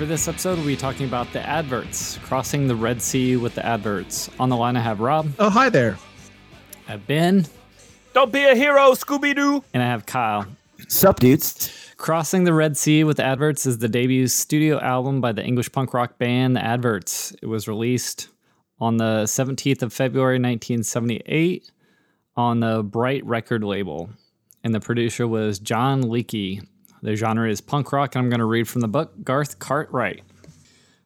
For this episode, we'll be talking about the adverts, crossing the Red Sea with the adverts. On the line, I have Rob. Oh, hi there. I have Ben. Don't be a hero, Scooby Doo. And I have Kyle. Sup, dudes. Crossing the Red Sea with the Adverts is the debut studio album by the English punk rock band The Adverts. It was released on the 17th of February 1978 on the Bright record label. And the producer was John Leckie. The genre is punk rock, and I'm going to read from the book Garth Cartwright.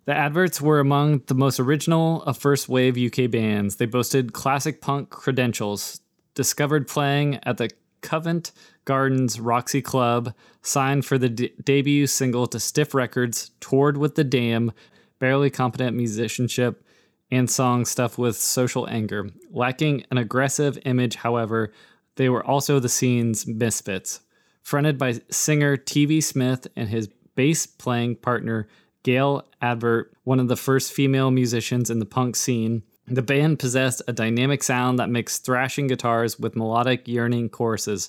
The adverts were among the most original of first wave UK bands. They boasted classic punk credentials, discovered playing at the Covent Gardens Roxy Club, signed for the de- debut single to Stiff Records, toured with The Damned, barely competent musicianship, and song stuff with social anger. Lacking an aggressive image, however, they were also the scene's misfits fronted by singer T.V. Smith and his bass playing partner Gaye Advert, one of the first female musicians in the punk scene. The band possessed a dynamic sound that mixed thrashing guitars with melodic, yearning choruses.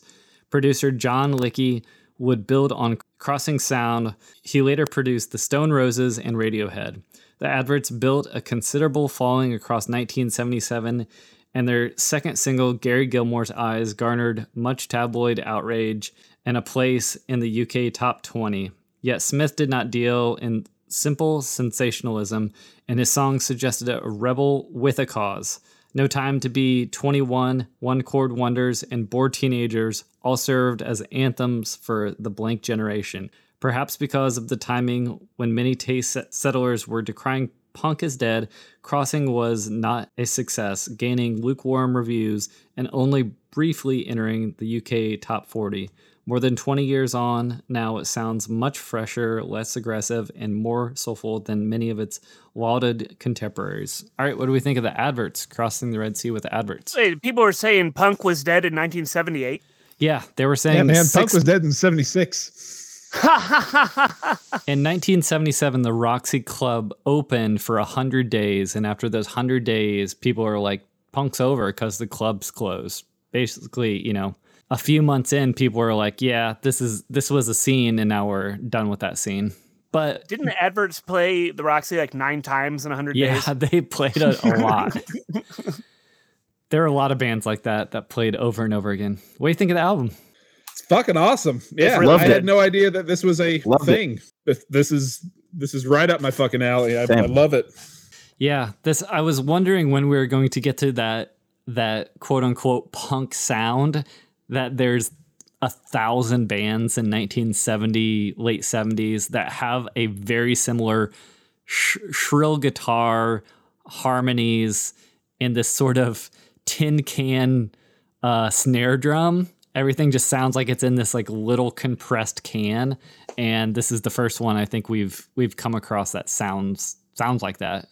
Producer John Leckie would build on Crossing Sound. He later produced The Stone Roses and Radiohead. The adverts built a considerable following across 1977, and their second single, Gary Gilmore's Eyes, garnered much tabloid outrage and a place in the UK top 20. Yet Smith did not deal in simple sensationalism, and his song suggested a rebel with a cause. No Time to Be 21, One Chord Wonders, and Bored Teenagers all served as anthems for the blank generation. Perhaps because of the timing when many taste settlers were decrying punk is dead, Crossing was not a success, gaining lukewarm reviews and only briefly entering the UK top 40. More than 20 years on, now it sounds much fresher, less aggressive, and more soulful than many of its lauded contemporaries. All right, what do we think of the adverts? Crossing the Red Sea with the adverts. Wait, people were saying punk was dead in 1978. Yeah, they were saying. Yeah, man, six... punk was dead in 76. in 1977, the Roxy Club opened for 100 days. And after those 100 days, people are like, punk's over because the club's closed. Basically, you know, a few months in, people were like, "Yeah, this is this was a scene, and now we're done with that scene." But didn't the adverts play the Roxy like nine times in hundred yeah, days? Yeah, they played a, a lot. there are a lot of bands like that that played over and over again. What do you think of the album? It's fucking awesome. Yeah, I had no idea that this was a loved thing. It. This is this is right up my fucking alley. I, I love it. Yeah, this I was wondering when we were going to get to that that quote unquote punk sound that there's a thousand bands in 1970 late 70s that have a very similar sh- shrill guitar harmonies and this sort of tin can uh, snare drum. Everything just sounds like it's in this like little compressed can and this is the first one i think we've we've come across that sounds sounds like that.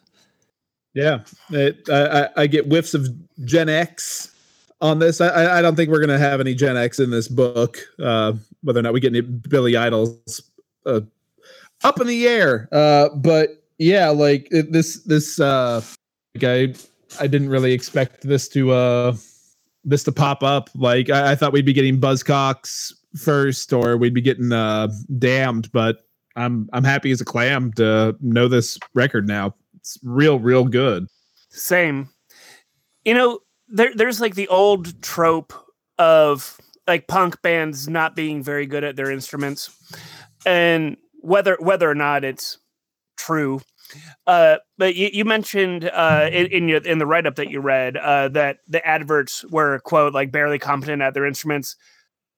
Yeah. It, I, I get whiffs of gen x on this. I, I don't think we're going to have any Gen X in this book. Uh, whether or not we get any Billy Idols uh, up in the air. Uh, but yeah, like it, this this uh, I I didn't really expect this to uh this to pop up. Like I, I thought we'd be getting Buzzcocks first, or we'd be getting uh Damned. But I'm I'm happy as a clam to know this record now. It's real, real good. Same. You know, there there's like the old trope of like punk bands not being very good at their instruments and whether whether or not it's true Uh, but you, you mentioned uh, in in, your, in the write up that you read uh, that the adverts were quote like barely competent at their instruments.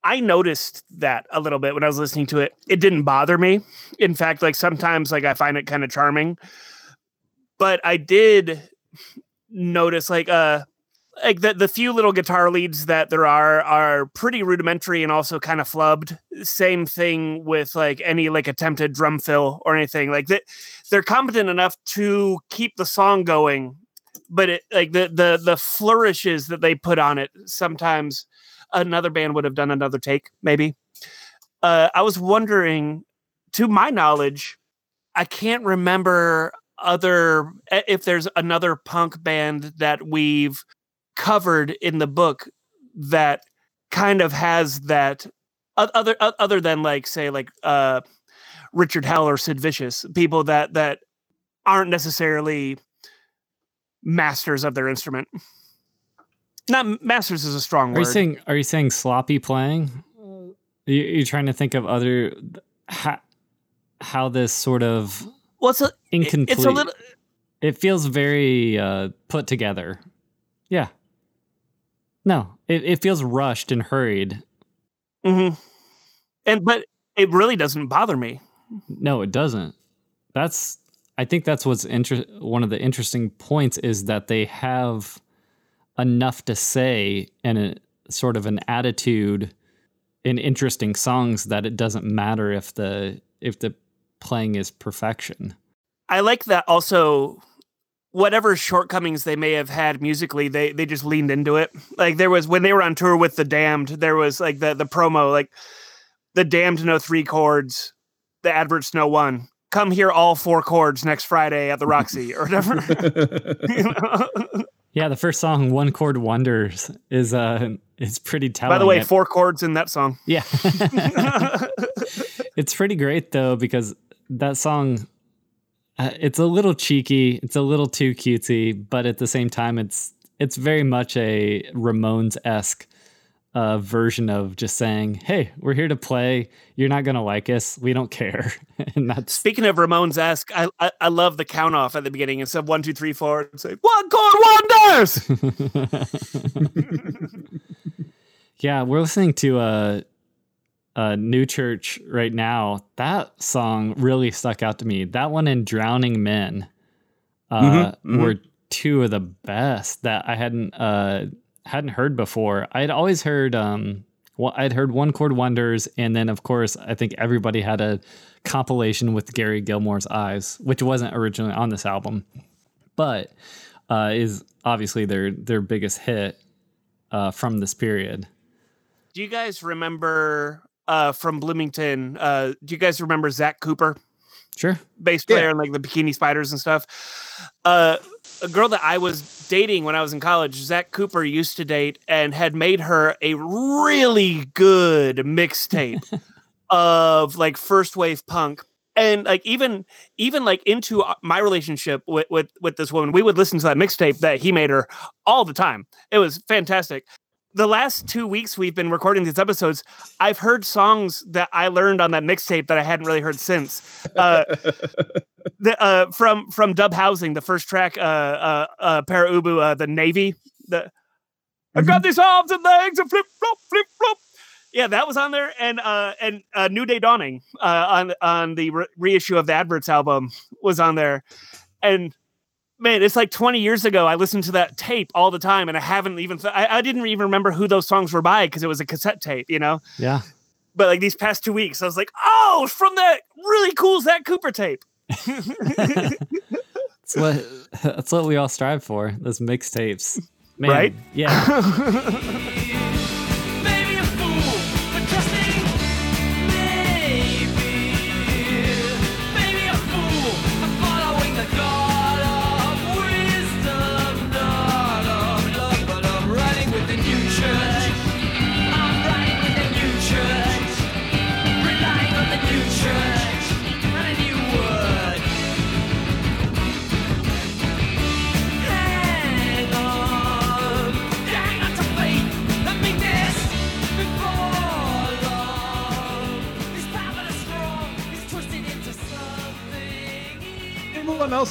I noticed that a little bit when I was listening to it. It didn't bother me. In fact, like sometimes like I find it kind of charming. But I did notice like uh like the, the few little guitar leads that there are are pretty rudimentary and also kind of flubbed. Same thing with like any like attempted drum fill or anything. Like that they're competent enough to keep the song going but it like the the the flourishes that they put on it sometimes another band would have done another take maybe. Uh i was wondering to my knowledge i can't remember other if there's another punk band that we've covered in the book that kind of has that other other than like say like uh Richard Hell or Sid Vicious, people that that aren't necessarily masters of their instrument. Not masters is a strong are word. You saying, are you saying sloppy playing? Are you, are you trying to think of other how, how this sort of well, it's a, incomplete? It's a little. It feels very uh, put together. Yeah. No, it, it feels rushed and hurried. Mm-hmm. And but it really doesn't bother me. No, it doesn't. That's I think that's what's inter- one of the interesting points is that they have enough to say and a sort of an attitude in interesting songs that it doesn't matter if the if the playing is perfection. I like that also whatever shortcomings they may have had musically, they they just leaned into it. Like there was when they were on tour with the Damned, there was like the the promo, like the Damned know three chords, the adverts know one. Come here all four chords next Friday at the Roxy or whatever. Yeah, the first song, One Chord Wonders, is uh is pretty telling. By the way, four chords in that song. Yeah. it's pretty great though, because that song uh, it's a little cheeky, it's a little too cutesy, but at the same time, it's it's very much a Ramones esque uh, version of just saying, "Hey, we're here to play. You're not gonna like us. We don't care." and that's speaking of Ramones esque. I, I, I love the count off at the beginning. Instead of one, two, three, four, say one chord wonders. yeah, we're listening to uh uh, New Church right now, that song really stuck out to me. That one and Drowning Men uh, mm-hmm, mm-hmm. were two of the best that I hadn't uh, hadn't heard before. I'd always heard um, well, I'd heard One Chord Wonders, and then of course I think everybody had a compilation with Gary Gilmore's Eyes, which wasn't originally on this album, but uh, is obviously their their biggest hit uh, from this period. Do you guys remember uh, from Bloomington. Uh, do you guys remember Zach Cooper? Sure. Bass player yeah. and like the Bikini Spiders and stuff. Uh, a girl that I was dating when I was in college, Zach Cooper used to date and had made her a really good mixtape of like first wave punk. And like even even like into uh, my relationship with, with with this woman, we would listen to that mixtape that he made her all the time. It was fantastic the last two weeks we've been recording these episodes, I've heard songs that I learned on that mixtape that I hadn't really heard since. Uh, the, uh, from from Dub Housing, the first track, uh, uh, uh, Pere Ubu, uh, the Navvy. The mm-hmm. I got these arms and legs and flip flop flip flop. Yeah, that was on there, and uh, and uh, New Day Dawning uh, on on the re- reissue of the Adverts album was on there, and man, it's like 20 years ago. I listened to that tape all the time, and I haven't even, th- I, I, didn't even remember who those songs were by because it was a cassette tape, you know? Yeah. But like these past two weeks, I was like, oh, from that really cool Zach Cooper tape. that's what that's what we all strive for. Those mixtapes, right? Yeah.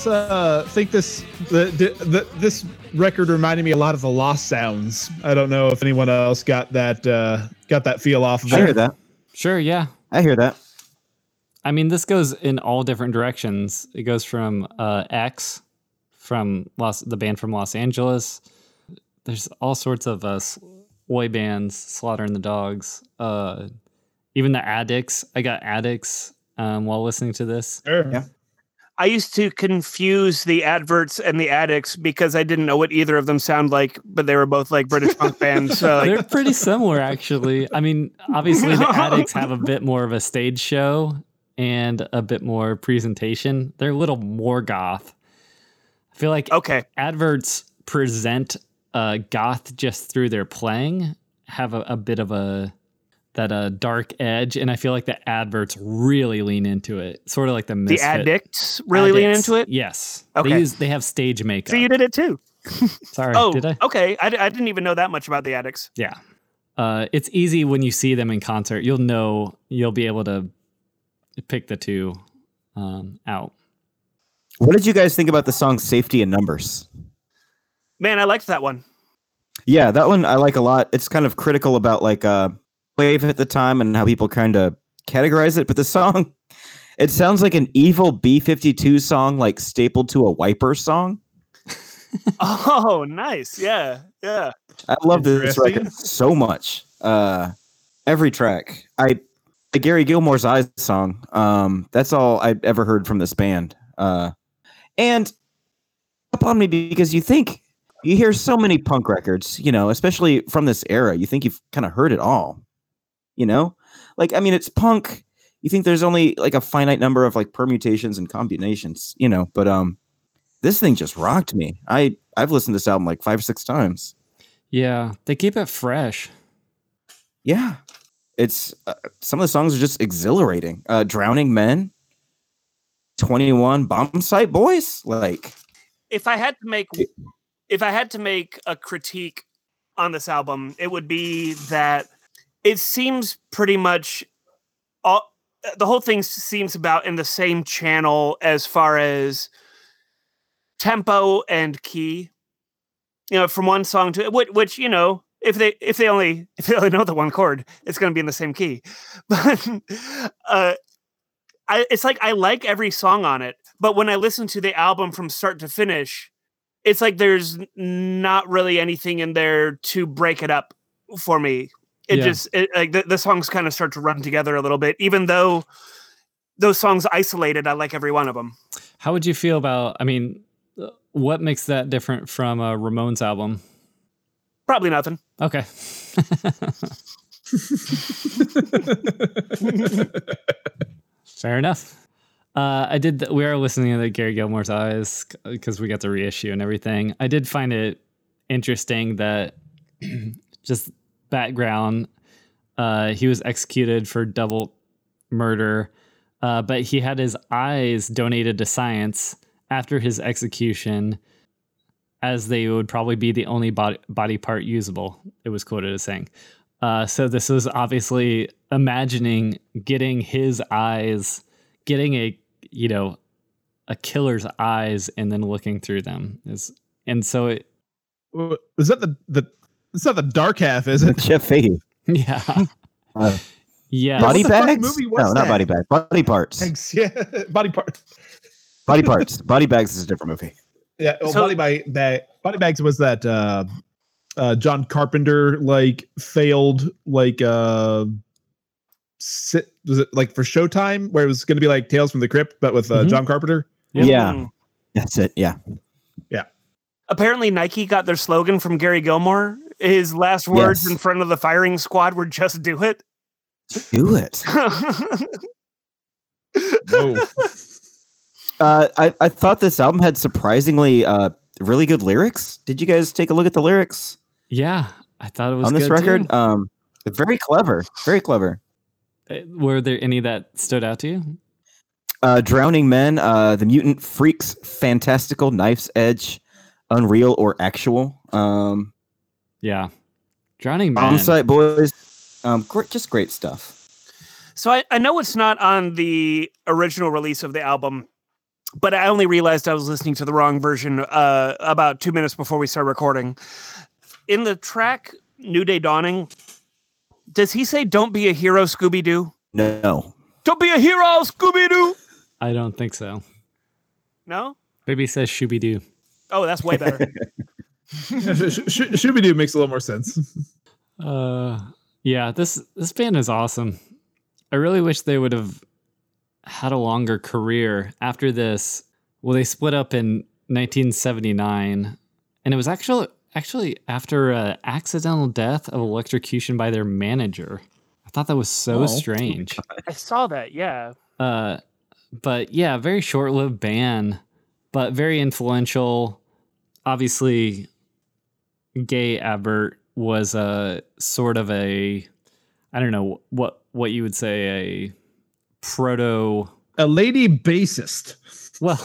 anyone else uh, think this the, the, the, this record reminded me a lot of the Lost Sounds? I don't know if anyone else got that uh, got that feel off of I it. hear that. Sure, yeah. I hear that. I mean, this goes in all different directions. It goes from uh, X, from Los, the band from Los Angeles. There's all sorts of uh, s- oi bands, Slaughter and the Dogs. Uh, even the Adicts. I got Adicts um, while listening to this. Sure. Yeah. I used to confuse the adverts and the adicts because I didn't know what either of them sound like, but they were both like British punk bands. So like, They're pretty similar, actually. I mean, obviously, the Adicts have a bit more of a stage show and a bit more presentation. They're a little more goth. I feel like okay, adverts present uh, goth just through their playing have a, a bit of a that uh, dark edge and i feel like the adverts really lean into it sort of like the the adicts really lean into it. yes Okay. they use they have stage makeup So you did it too. sorry Oh, did i okay. I, d- I didn't even know that much about the adicts. yeah uh, it's easy when you see them in concert you'll know you'll be able to pick the two um, out What did you guys think about the song "Safety in Numbers"? Man, I liked that one. Yeah, that one I like a lot. It's kind of critical about like uh wave at the time and how people kind of categorize it, but the song it sounds like an evil B52 song like stapled to a wiper song. Oh, nice. Yeah, yeah. I love this record so much. Uh every track. I the Gary Gilmore's Eyes song. Um that's all I've ever heard from this band. Uh and up on me because you think you hear so many punk records, you know, especially from this era. You think you've kind of heard it all. You know? Like I mean it's punk. You think there's only like a finite number of like permutations and combinations, you know, but um this thing just rocked me. I I've listened to this album like 5 or 6 times. yeah they keep it fresh Yeah. It's uh, some of the songs are just exhilarating. Uh Drowning Men, 21 Bomb Site Boys, like If I had to make if I had to make a critique on this album, it would be that it seems pretty much all the whole thing seems about in the same channel as far as tempo and key. You know, from one song to which, which you know, if they if they only if they only know the one chord, it's going to be in the same key. But uh, I, it's like I like every song on it, but when I listen to the album from start to finish, it's like there's not really anything in there to break it up for me. It Yeah. just it, like the, the songs kind of start to run together a little bit, even though those songs isolated, I like every one of them. How would you feel about? I mean, uh, what makes that different from a Ramones album? Probably nothing. Okay. Fair enough. Uh, I did. we are listening to the Gary Gilmore's Eyes because we got the reissue and everything. I did find it interesting that just background. Uh, he was executed for double murder, uh, but he had his eyes donated to science after his execution, as they would probably be the only body, body part usable. It was quoted as saying. Uh, so this was obviously imagining getting his eyes, getting a you know a killer's eyes, and then looking through them is, and so it was that the the? It's not the dark half, is it? Jeff Fahey. yeah Uh, yeah body what the fuck bags? movie was no, not body bags. Body parts. Thanks. Yeah, body part. Body parts. body bags is a different movie. Yeah, well, So- body bag, bag body bags was that uh, uh, John Carpenter like failed like uh, sit, was it like for Showtime where it was going to be like Tales from the Crypt but with uh, Mhm. John Carpenter? Yeah. That's it. Yeah. Yeah. Apparently, Nike got their slogan from Gary Gilmore. His last words Yes. in front of the firing squad were "Just do it." Do it. Whoa. Uh, I, I thought this album had surprisingly uh, really good lyrics. Did you guys take a look at the lyrics yeah. I thought it was on this good, record? too. Um, very clever. Very clever. Uh, Were there any that stood out to you? Uh, Drowning Men, uh, The Mutant Freaks, Fantastical, Knife's Edge, Unreal or Actual. Um, Yeah, Drowning Man. Bomb Site Boys. Um, great, just great stuff. so I, I know it's not on the original release of the album, but I only realized I was listening to the wrong version uh, about two minutes before we started recording. In the track "New Day Dawning," does he say "Don't be a hero, Scooby Doo"? No. Don't be a hero, Scooby Doo. I don't think so. No. Maybe he says Shooby Doo. Oh, that's way better. Shooby Doo makes a little more sense. Uh, yeah, this this band is awesome. I really wish they would have had a longer career after this. Well, they split up in 1979, and it was actually actually after an accidental death of electrocution by their manager. I thought that was so Oh. strange. I saw that. Yeah. Uh, but yeah, very short-lived band, but very influential. Obviously, Gaye Advert was a sort of a, I don't know what what you would say a proto. A lady bassist. Well,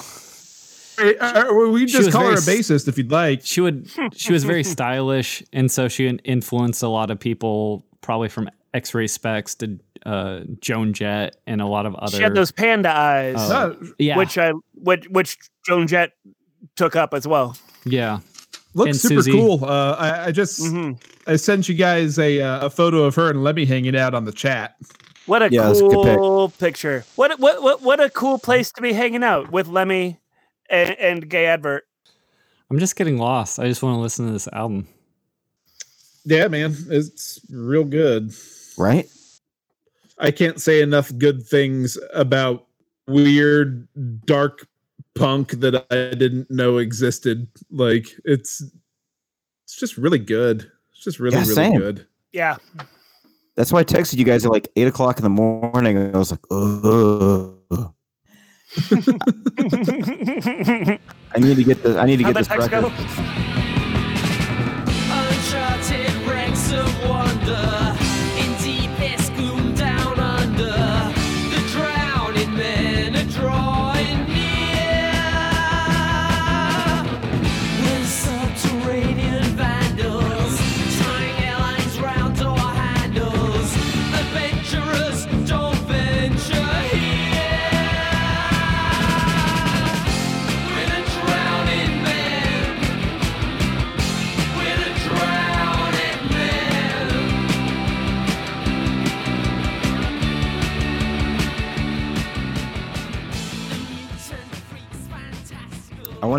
uh, we just was call her a bassist if you'd like. she would she was very stylish, and so she influenced a lot of people, probably from X-Ray Spex to uh, Joan Jett and a lot of other. She had those panda eyes. Uh, yeah, which I which which Joan Jett took up as well. yeah, looks and super Siouxsie. cool. Uh, I, I just hmm I sent you guys a uh, a photo of her and Lemmy hanging out on the chat. What a Yeah, it's a pic. cool picture. What, a- what what what a cool place to be hanging out with Lemmy and, and Gaye Advert. I'm just getting lost. I just want to listen to this album. Yeah, man, it's real good. Right? I can't say enough good things about weird dark punk that I didn't know existed. Like it's it's just really good. It's just really Yeah, really same. good. Yeah. That's why I texted you guys at like eight o'clock in the morning. I was like, Ugh. I need to get the I need to How'd get this text record. go? Uncharted ranks of wonder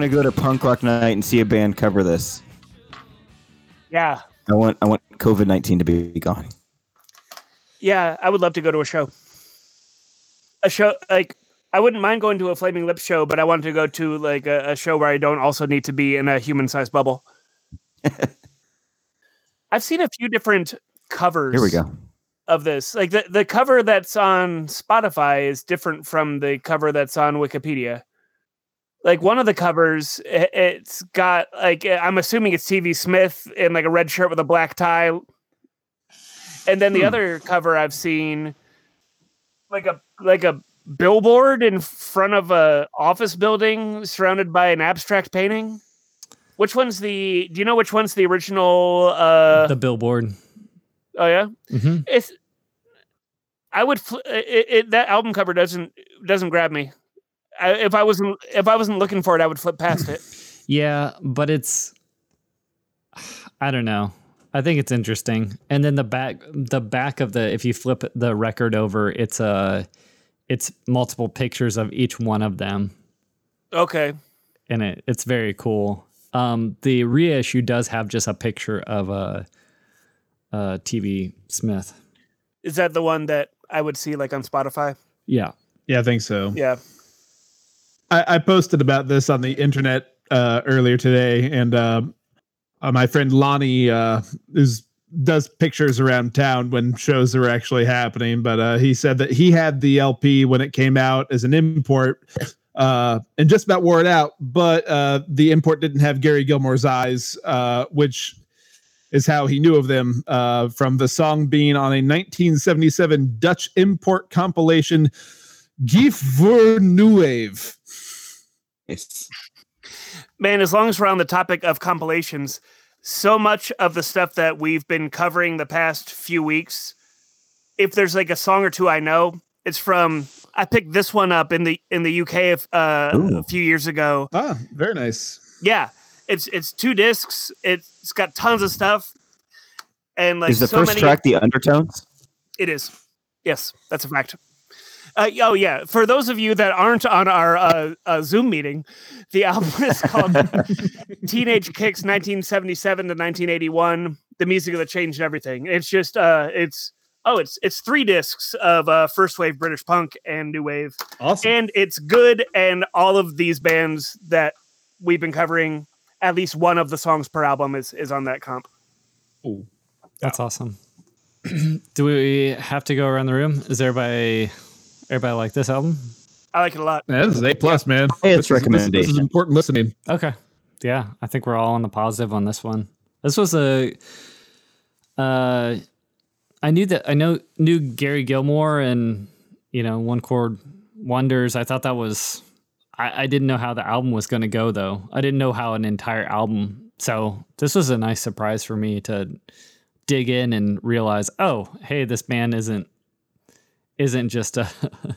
want to go to punk rock night and see a band cover this. Yeah. I want I want COVID nineteen to be gone. Yeah, I would love to go to a show. A show like I wouldn't mind going to a Flaming Lips show, but I want to go to like a, a show where I don't also need to be in a human-sized bubble. I've seen a few different covers. Here we go. Of this, like the the cover that's on Spotify is different from the cover that's on Wikipedia. Like one of the covers, it's got like I'm assuming it's TV Smith in like a red shirt with a black tie, and then the Hmm. other cover I've seen, like a like a billboard in front of a office building surrounded by an abstract painting. Which one's the? Do you know which one's the original? Uh, the billboard. oh yeah, mm-hmm. it's. I would. Fl- it, it, that album cover doesn't doesn't grab me. I, if I wasn't if I wasn't looking for it, I would flip past it. Yeah, but it's I don't know. I think it's interesting. And then the back the back of the if you flip the record over, it's a it's multiple pictures of each one of them Okay. and it it's very cool. Um the reissue does have just a picture of a uh TV Smith. Is that the one that I would see like on Spotify? Yeah. Yeah, I think so. Yeah. I, I posted about this on the internet uh, earlier today, and uh, uh, my friend Lonnie uh, is does pictures around town when shows are actually happening. But uh, he said that he had the LP when it came out as an import, uh, and just about wore it out. But uh, the import didn't have Gary Gilmore's eyes, uh, which is how he knew of them uh, from the song being on a 1977 Dutch import compilation, Gif voor Nieuwave. Yes. Man, as long as we're on the topic of compilations, so much of the stuff that we've been covering the past few weeks, if there's like a song or two I know, It's from I picked this one up in the in the UK uh, a few years ago. Ah, very nice. Yeah, it's it's two discs. It's got tons of stuff, and like Is the so first many. track the undertones? It is. Yes, that's a fact. Uh, oh yeah, for those of you that aren't on our uh, uh, Zoom meeting, the album is called Teenage Kicks 1977 to 1981. The music that changed everything. It's just uh, it's oh, it's it's three discs of uh, first wave British punk and new wave, Awesome. and it's good. And all of these bands that we've been covering, at least one of the songs per album is is on that comp. Ooh. That's awesome. Do we have to go around the room? Is everybody everybody like this album? I like it a lot. Yeah, this is A plus, man. Hey, This is- this- it's This, is recommendation. important listening. Okay. Yeah, I think we're all on the positive on this one. This was a uh I knew that I know knew Gary Gilmore and you know, One Chord Wonders. I thought that was I, I didn't know how the album was gonna go though. I didn't know how an entire album so this was a nice surprise for me to dig in and realize, oh, hey, this band isn't isn't just a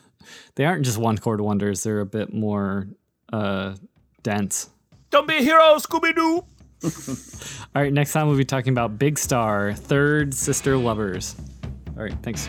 they aren't just one chord wonders, they're a bit more uh dense. Don't be a hero, Scooby Doo. All right, next time we'll be talking about Big Star, Third Sister Lovers. All right, thanks.